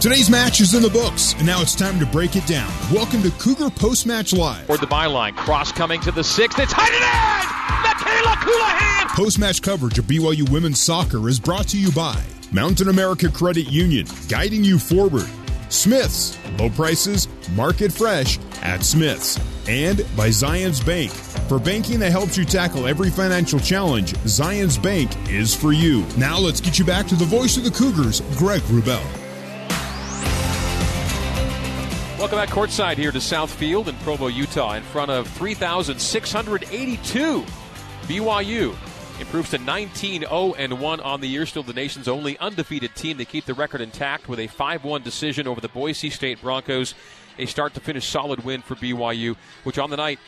Today's match is in the books, and now it's time to break it down. Welcome to Cougar Post Match Live. Toward the byline, cross coming to the sixth. It's tight end! Michaela Colohan! Post match coverage of BYU women's soccer is brought to you by Mountain America Credit Union, guiding you forward. Smith's, low prices, market fresh at Smith's. And by Zions Bank. For banking that helps you tackle every financial challenge, Zions Bank is for you. Now let's get you back to the voice of the Cougars, Greg Wrubell. Welcome back courtside here to Southfield in Provo, Utah, in front of 3,682. BYU improves to 19 0 and 1 on the year, still the nation's only undefeated team. They keep the record intact with a 5 1 decision over the Boise State Broncos. A start to finish solid win for BYU, which on the night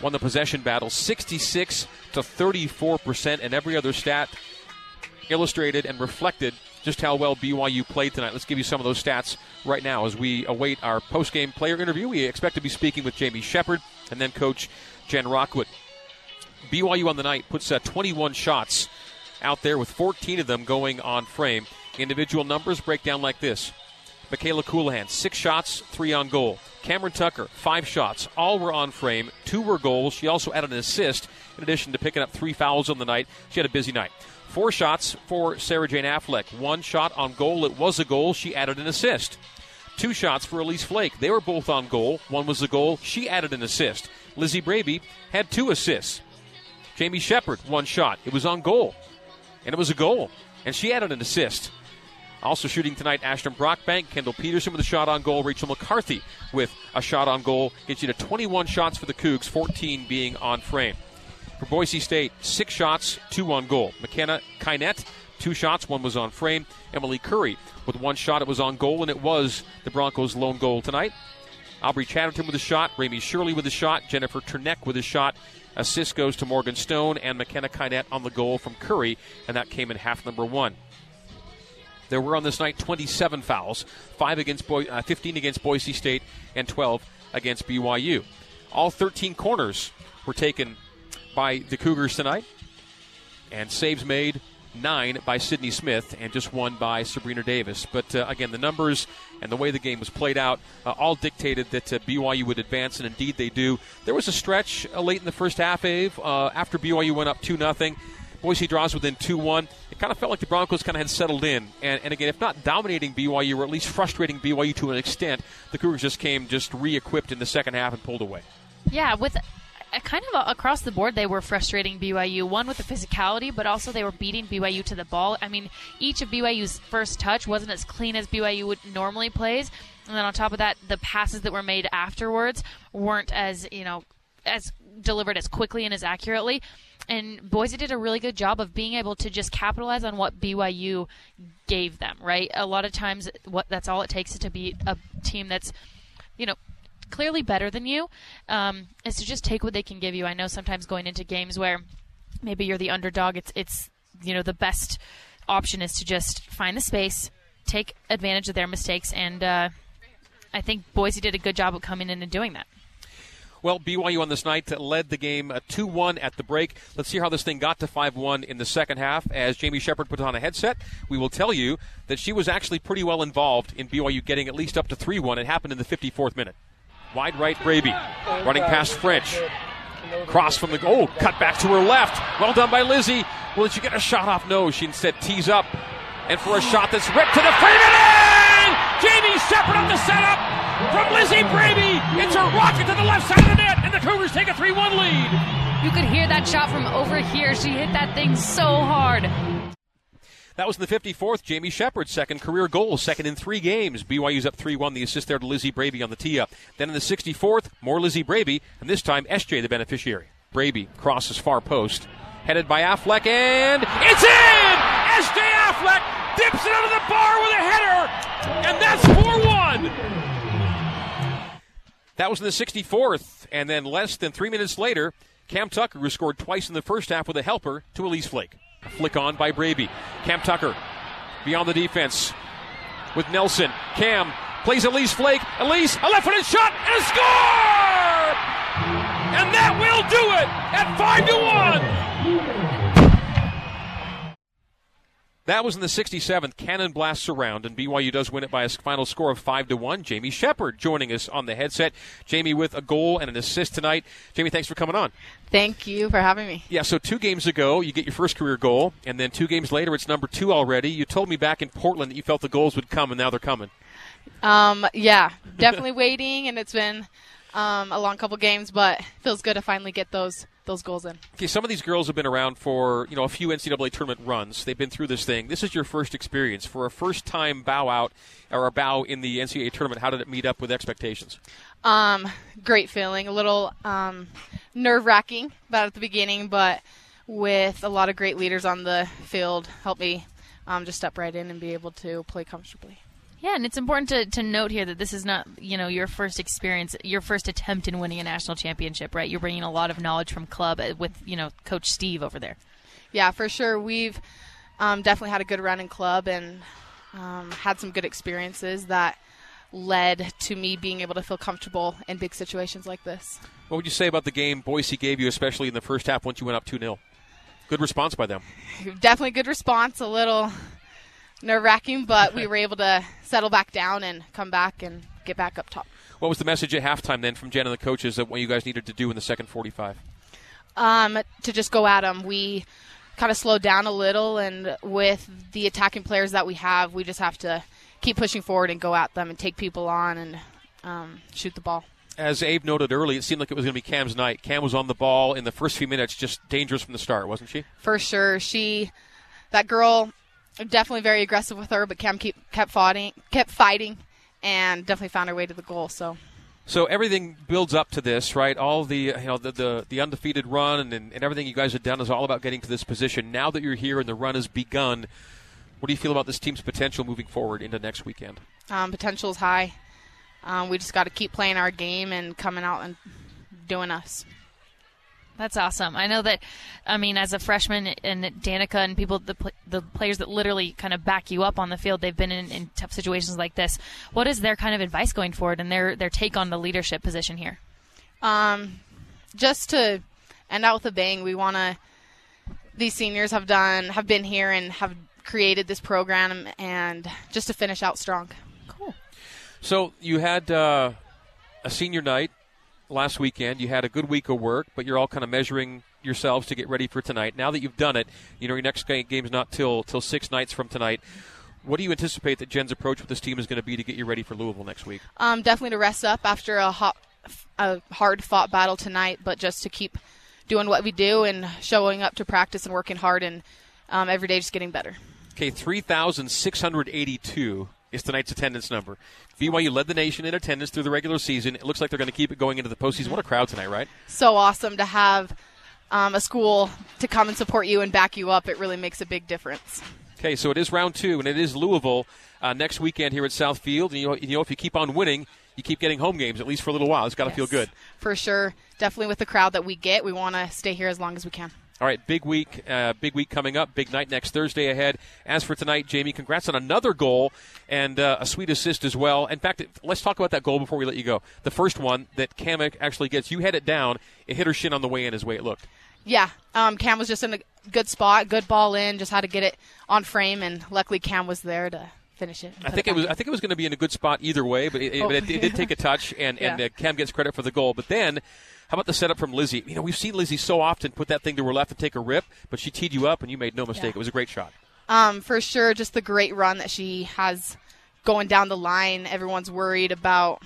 won the possession battle 66 to 34 percent, and every other stat illustrated and reflected just how well BYU played tonight. Let's give you some of those stats right now as we await our post-game player interview. We expect to be speaking with Jamie Shepard and then Coach Jen Rockwood. BYU on the night puts uh, 21 shots out there with 14 of them going on frame. Individual numbers break down like this. Michaela Colohan, six shots, three on goal. Cameron Tucker, five shots. All were on frame, two were goals. She also added an assist in addition to picking up three fouls on the night. She had a busy night. Four shots for Sarah Jane Affleck. One shot on goal. It was a goal. She added an assist. Two shots for Elise Flake. They were both on goal. One was a goal. She added an assist. Lizzie Braby had two assists. Jamie Shepard, one shot. It was on goal. And it was a goal. And she added an assist. Also shooting tonight, Ashton Brockbank, Kendall Peterson with a shot on goal, Rachel McCarthy with a shot on goal. Gets you to 21 shots for the Cougs, 14 being on frame. For Boise State, six shots, two on goal. McKenna Kynette, two shots, one was on frame. Emily Curry with one shot, it was on goal, and it was the Broncos' lone goal tonight. Aubrey Chatterton with a shot, Ramey Shirley with a shot, Jennifer Terneck with a shot. Assist goes to Morgan Stone and McKenna Kynette on the goal from Curry, and that came in half number one. There were on this night 27 fouls, five against Bo- uh, 15 against Boise State, and 12 against BYU. All 13 corners were taken by the Cougars tonight. And saves made nine by Sydney Smith and just one by Sabrina Davis. But uh, again, the numbers and the way the game was played out uh, all dictated that uh, BYU would advance, and indeed they do. There was a stretch uh, late in the first half, Ave, uh, after BYU went up 2 0. Boise draws within 2 1. It kind of felt like the Broncos kind of had settled in. And, and again, if not dominating BYU, or at least frustrating BYU to an extent, the Cougars just came just re equipped in the second half and pulled away. Yeah, with kind of across the board, they were frustrating BYU. One with the physicality, but also they were beating BYU to the ball. I mean, each of BYU's first touch wasn't as clean as BYU would normally plays, and then on top of that, the passes that were made afterwards weren't as you know as delivered as quickly and as accurately. And Boise did a really good job of being able to just capitalize on what BYU gave them. Right, a lot of times, what that's all it takes to beat a team that's you know clearly better than you, um, is to just take what they can give you. I know sometimes going into games where maybe you're the underdog, it's it's you know the best option is to just find the space, take advantage of their mistakes, and uh, I think Boise did a good job of coming in and doing that. Well, BYU on this night led the game uh, 2 1 at the break. Let's see how this thing got to 5 1 in the second half. As Jamie Shepard put on a headset, we will tell you that she was actually pretty well involved in BYU getting at least up to 3 1. It happened in the 54th minute. Wide right, Braby. Running past French. Cross from the goal. Oh, cut back to her left. Well done by Lizzie. Will she get a shot off? No. She instead tees up. And for a shot that's ripped to the frame and in! Jamie Shepard on the setup from Lizzie Braby. It's a rocket to the left side of the net, and the Cougars take a 3 1 lead. You could hear that shot from over here. She hit that thing so hard. That was in the 54th. Jamie Shepard's second career goal, second in three games. BYU's up 3 1. The assist there to Lizzie Braby on the tee up. Then in the 64th, more Lizzie Braby, and this time SJ the beneficiary. Braby crosses far post, headed by Affleck, and it's in! SJ Affleck dips it under the bar with a header, and that's 4 1. That was in the 64th, and then less than three minutes later, Cam Tucker, who scored twice in the first half with a helper, to Elise Flake. A flick on by Braby. Cam Tucker beyond the defense with Nelson. Cam plays Elise Flake. Elise, a left-footed shot and a score! And that will do it at five to one. That was in the 67th. Cannon blasts surround, and BYU does win it by a final score of five to one. Jamie Shepard joining us on the headset. Jamie with a goal and an assist tonight. Jamie, thanks for coming on. Thank you for having me. Yeah, so two games ago, you get your first career goal, and then two games later, it's number two already. You told me back in Portland that you felt the goals would come, and now they're coming. Um, yeah, definitely waiting, and it's been um, a long couple games, but feels good to finally get those those goals in. Okay, some of these girls have been around for you know a few NCAA tournament runs. They've been through this thing. This is your first experience for a first time bow out or a bow in the NCAA tournament. How did it meet up with expectations? Um, great feeling. A little um, nerve wracking about at the beginning, but with a lot of great leaders on the field, helped me um, just step right in and be able to play comfortably. Yeah, and it's important to, to note here that this is not, you know, your first experience, your first attempt in winning a national championship, right? You're bringing a lot of knowledge from club uh, with, you know, Coach Steve over there. Yeah, for sure. We've um, definitely had a good run in club and um, had some good experiences that led to me being able to feel comfortable in big situations like this. What would you say about the game Boise gave you, especially in the first half once you went up 2 0? Good response by them. Definitely good response. A little nerve wracking, but we were able to settle back down and come back and get back up top. What was the message at halftime then from Jen and the coaches that what you guys needed to do in the second 45? Um, to just go at them. We kind of slowed down a little, and with the attacking players that we have, we just have to keep pushing forward and go at them and take people on and um, shoot the ball. As Abe noted early, it seemed like it was going to be Cam's night. Cam was on the ball in the first few minutes, just dangerous from the start, wasn't she? For sure, she, that girl, definitely very aggressive with her, but Cam keep, kept fighting, kept fighting, and definitely found her way to the goal. So. So everything builds up to this, right? All the you know the the, the undefeated run and, and everything you guys have done is all about getting to this position. Now that you're here and the run has begun, what do you feel about this team's potential moving forward into next weekend? Um, potential is high. Um, we just got to keep playing our game and coming out and doing us. That's awesome. I know that. I mean, as a freshman and Danica and people, the the players that literally kind of back you up on the field, they've been in, in tough situations like this. What is their kind of advice going forward and their their take on the leadership position here? Um, just to end out with a bang, we want to. These seniors have done have been here and have created this program, and just to finish out strong. Cool. So you had uh, a senior night last weekend. You had a good week of work, but you're all kind of measuring yourselves to get ready for tonight. Now that you've done it, you know your next game's not till till six nights from tonight. What do you anticipate that Jen's approach with this team is going to be to get you ready for Louisville next week? Um, definitely to rest up after a, hot, a hard fought battle tonight, but just to keep doing what we do and showing up to practice and working hard and um, every day just getting better. Okay, 3,682 is tonight's attendance number. BYU led the nation in attendance through the regular season. It looks like they're going to keep it going into the postseason. What a crowd tonight, right? So awesome to have um, a school to come and support you and back you up. It really makes a big difference. Okay, so it is round two, and it is Louisville uh, next weekend here at South Field. And you know, you know, if you keep on winning, you keep getting home games at least for a little while. It's got to yes, feel good. For sure, definitely with the crowd that we get, we want to stay here as long as we can. All right, big week, uh, big week coming up. Big night next Thursday ahead. As for tonight, Jamie, congrats on another goal and uh, a sweet assist as well. In fact, let's talk about that goal before we let you go. The first one that Kamek actually gets, you had it down. It hit her shin on the way in, is the way it looked. Yeah, um, Cam was just in a good spot, good ball in, just had to get it on frame, and luckily Cam was there to finish it. I think it, it, was. I think it was going to be in a good spot either way, but it, oh. it, it did take a touch, and yeah. and uh, Cam gets credit for the goal. But then how about the setup from Lizzie? You know, we've seen Lizzie so often put that thing to her left and take a rip, but she teed you up and you made no mistake. Yeah. It was a great shot. Um, for sure, just the great run that she has going down the line. Everyone's worried about,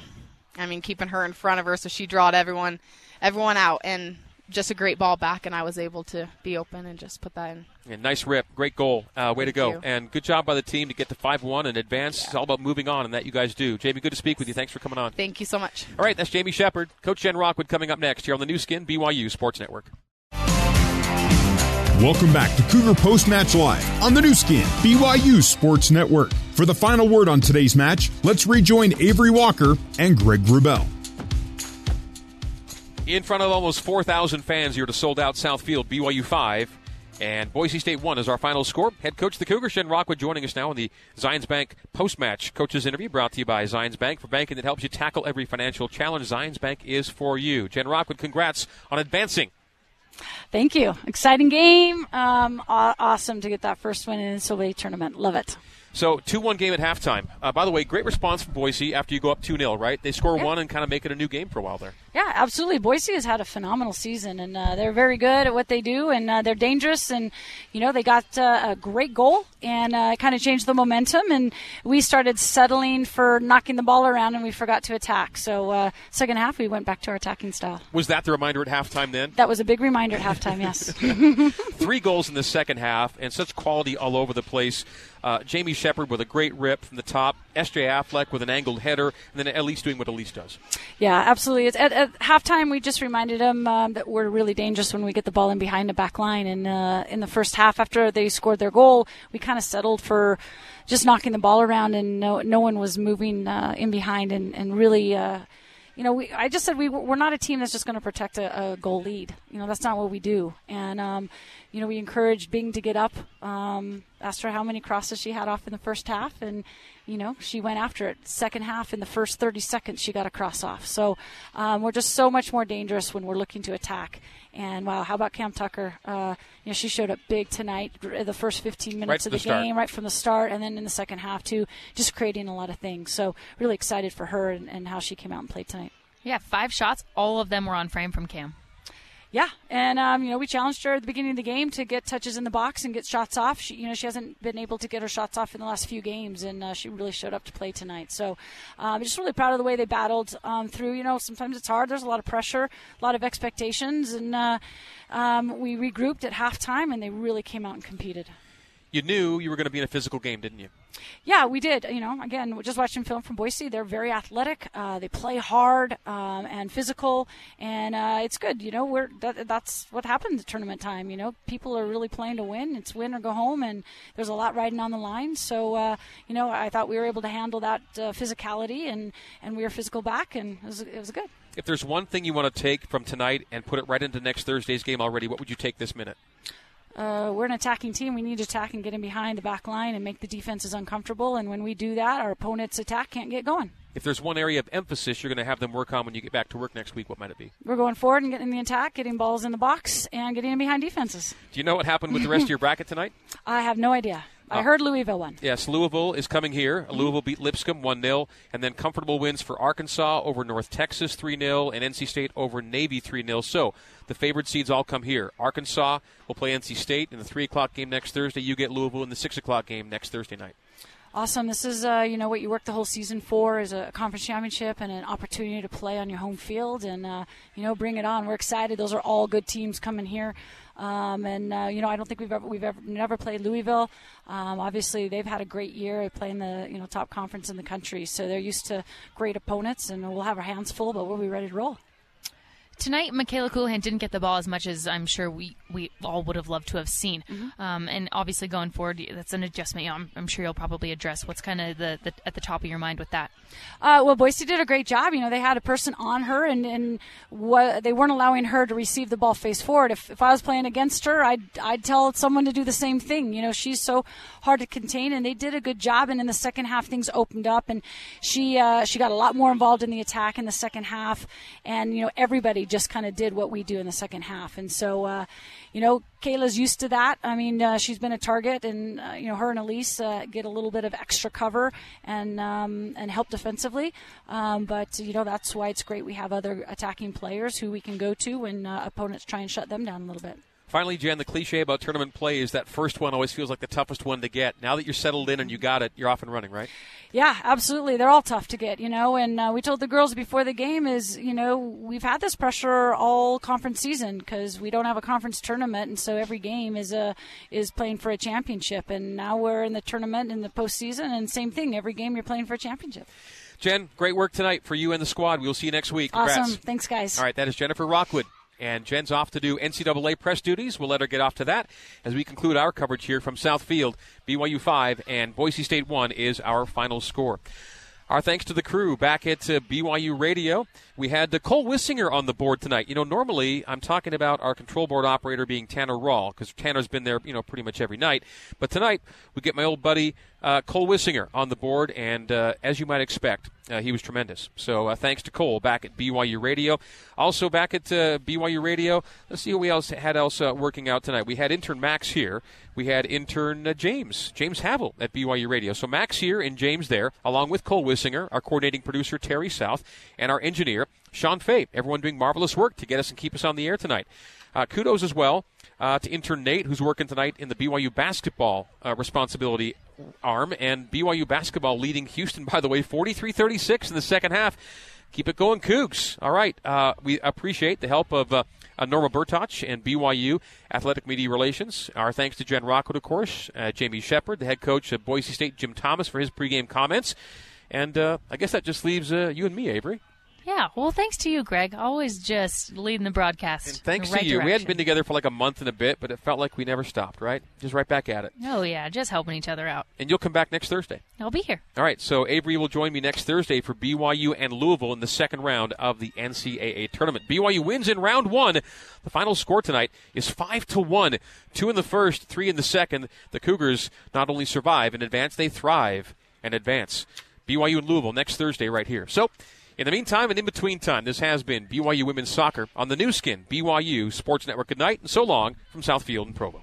I mean, keeping her in front of her, so she drawed everyone, everyone out, and just a great ball back, and I was able to be open and just put that in. Yeah, nice rip, great goal, uh, way Thank to go, you. and good job by the team to get to five one and advance. Yeah. It's all about moving on, and that you guys do. Jamie, good to speak with you. Thanks for coming on. Thank you so much. All right, that's Jamie Shepard, Coach Jen Rockwood, coming up next here on the Nu Skin BYU Sports Network. Welcome back to Cougar Post Match Live on the Nu Skin BYU Sports Network. For the final word on today's match, let's rejoin Avery Walker and Greg Wrubell. In front of almost 4,000 fans here to sold out South Field, BYU 5 and Boise State 1 is our final score. Head coach the Cougars, Jen Rockwood, joining us now in the Zions Bank post match coaches interview brought to you by Zions Bank for banking that helps you tackle every financial challenge. Zions Bank is for you. Jen Rockwood, congrats on advancing Thank you. Exciting game. Um, awesome to get that first win in the NCAA tournament. Love it. So, 2 1 game at halftime. Uh, by the way, great response from Boise after you go up 2 0, right? They score Yeah. one and kind of make it a new game for a while there. Yeah, absolutely. Boise has had a phenomenal season, and uh, they're very good at what they do, and uh, they're dangerous. And you know, they got uh, a great goal, and uh, kind of changed the momentum. And we started settling for knocking the ball around, and we forgot to attack. So uh, second half, we went back to our attacking style. Was that the reminder at halftime then? That was a big reminder at halftime. Yes. Three goals in the second half and such quality all over the place. Uh, Jamie Shepard with a great rip from the top. S.J. Affleck with an angled header, and then Elise doing what Elise does. Yeah, absolutely. It's, at, at halftime, we just reminded them um, that we're really dangerous when we get the ball in behind the back line. And uh, in the first half, after they scored their goal, we kind of settled for just knocking the ball around, and no, no one was moving uh, in behind, and, and really. You know, we, I just said we, we're not a team that's just going to protect a, a goal lead. You know, that's not what we do. And, um, you know, we encouraged Bing to get up, um, asked her how many crosses she had off in the first half, and, you know, she went after it. Second half, in the first 30 seconds, she got a cross off. So um, we're just so much more dangerous when we're looking to attack. And wow, how about Cam Tucker? Uh, you know, she showed up big tonight. The first 15 minutes from of the, the game, right from the start, and then in the second half too, just creating a lot of things. So really excited for her and, and how she came out and played tonight. Yeah, five shots. All of them were on frame from Cam. Yeah, and um, you know we challenged her at the beginning of the game to get touches in the box and get shots off. She, you know, she hasn't been able to get her shots off in the last few games, and uh, she really showed up to play tonight. So, I'm um, just really proud of the way they battled um, through. You know, sometimes it's hard. There's a lot of pressure, a lot of expectations, and uh, um, we regrouped at halftime, and they really came out and competed. You knew you were going to be in a physical game, didn't you? Yeah, we did. You know, again, just watching film from Boise. They're very athletic. Uh, they play hard um, and physical, and uh, it's good. You know, we're that, that's what happens at tournament time. You know, people are really playing to win. It's win or go home, and there's a lot riding on the line. So, uh, you know, I thought we were able to handle that uh, physicality, and and we were physical back, and it was, it was good. If there's one thing you want to take from tonight and put it right into next Thursday's game already, what would you take this minute? Uh, we're an attacking team. We need to attack and get in behind the back line and make the defenses uncomfortable. And when we do that, our opponent's attack can't get going. If there's one area of emphasis you're going to have them work on when you get back to work next week, what might it be? We're going forward and getting the attack, getting balls in the box, and getting in behind defenses. Do you know what happened with the rest of your bracket tonight? I have no idea. I Oh. heard Louisville won. Yes, Louisville is coming here. Louisville beat Lipscomb 1 0, and then comfortable wins for Arkansas over North Texas 3 0, and NC State over Navy 3 0. So the favored seeds all come here. Arkansas will play NC State in the 3 o'clock game next Thursday. You get Louisville in the 6 o'clock game next Thursday night. Awesome. This is, uh, you know, what you work the whole season for is a conference championship and an opportunity to play on your home field and, uh, you know, bring it on. We're excited. Those are all good teams coming here. Um, and uh, you know, I don't think we've ever we've ever never played Louisville. Um, obviously, they've had a great year playing the you know top conference in the country, so they're used to great opponents, and we'll have our hands full, but we'll be ready to roll. Tonight, Michaela Colohan didn't get the ball as much as I'm sure we, we all would have loved to have seen. Um, and obviously, going forward, that's an adjustment. You know, I'm, I'm sure you'll probably address what's kind of the, the at the top of your mind with that. Uh, well, Boise did a great job. You know, they had a person on her, and, and what, they weren't allowing her to receive the ball face forward. If, if I was playing against her, I'd, I'd tell someone to do the same thing. You know, she's so hard to contain, and they did a good job. And in the second half, things opened up, and she uh, she got a lot more involved in the attack in the second half. And you know, everybody just kind of did what we do in the second half. And so, uh, you know, Kayla's used to that. I mean, uh, she's been a target, and uh, you know, her and Elise uh, get a little bit of extra cover and um, and help defensively. Um, but you know, that's why it's great we have other attacking players who we can go to when uh, opponents try and shut them down a little bit. Finally, Jen, the cliche about tournament play is that first one always feels like the toughest one to get. Now that you're settled in and you got it, you're off and running, right? Yeah, absolutely. They're all tough to get, you know. And uh, we told the girls before the game is, you know, we've had this pressure all conference season because we don't have a conference tournament, and so every game is a is playing for a championship. And now we're in the tournament in the postseason, and same thing. Every game you're playing for a championship. Jen, great work tonight for you and the squad. We'll see you next week. Congrats. Awesome. Thanks, guys. All right, that is Jennifer Rockwood. And Jen's off to do NCAA press duties. We'll let her get off to that as we conclude our coverage here from Southfield. BYU 5 and Boise State 1 is our final score. Our thanks to the crew back at uh, BYU Radio. We had uh, Cole Wissinger on the board tonight. You know, normally I'm talking about our control board operator being Tanner Rawl because Tanner's been there, you know, pretty much every night. But tonight we get my old buddy uh, Cole Wissinger on the board, and uh, as you might expect, uh, he was tremendous. So uh, thanks to Cole back at BYU Radio. Also back at uh, BYU Radio, let's see what we else had else uh, working out tonight. We had intern Max here. We had intern James, James Havel at BYU Radio. So Max here and James there, along with Cole Wissinger, our coordinating producer Terry South, and our engineer Sean Fay. Everyone doing marvelous work to get us and keep us on the air tonight. kudos as well uh, to intern Nate, who's working tonight in the BYU basketball uh, responsibility arm. And BYU basketball leading Houston, by the way, 43 36 in the second half. Keep it going, Cougs. All right. Uh, we appreciate the help of uh, Norma Bertoch and BYU Athletic Media Relations. Our thanks to Jen Rockwood, of course, uh, Jamie Shepard, the head coach of Boise State, Jim Thomas, for his pregame comments. And uh, I guess that just leaves uh, you and me, Avery. Yeah, well, thanks to you, Greg. Always just leading the broadcast. And thanks right to you. Direction. We hadn't been together for like a month and a bit, but it felt like we never stopped, right? Just right back at it. Oh, yeah, just helping each other out. And you'll come back next Thursday. I'll be here. All right, so Avery will join me next Thursday for BYU and Louisville in the second round of the NCAA tournament. BYU wins in round one. The final score tonight is five to one. Two in the first, three in the second. The Cougars not only survive and advance, they thrive and advance. BYU and Louisville next Thursday right here. So in the meantime and in between time, this has been BYU Women's Soccer on the Nu Skin, BYU Sports Network. Good night and so long from Southfield and Provo.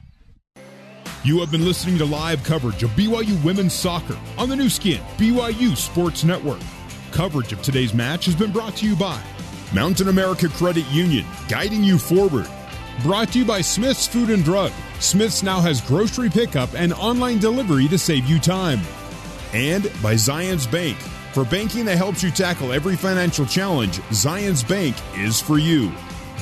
You have been listening to live coverage of BYU Women's Soccer on the Nu Skin, BYU Sports Network. Coverage of today's match has been brought to you by Mountain America Credit Union, guiding you forward. Brought to you by Smith's Food and Drug. Smith's now has grocery pickup and online delivery to save you time. And by Zions Bank for banking that helps you tackle every financial challenge, Zions Bank is for you.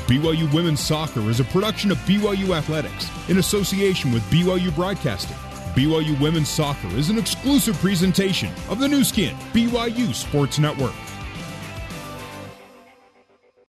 BYU Women's Soccer is a production of BYU Athletics in association with BYU Broadcasting. BYU Women's Soccer is an exclusive presentation of the Nu Skin, BYU Sports Network.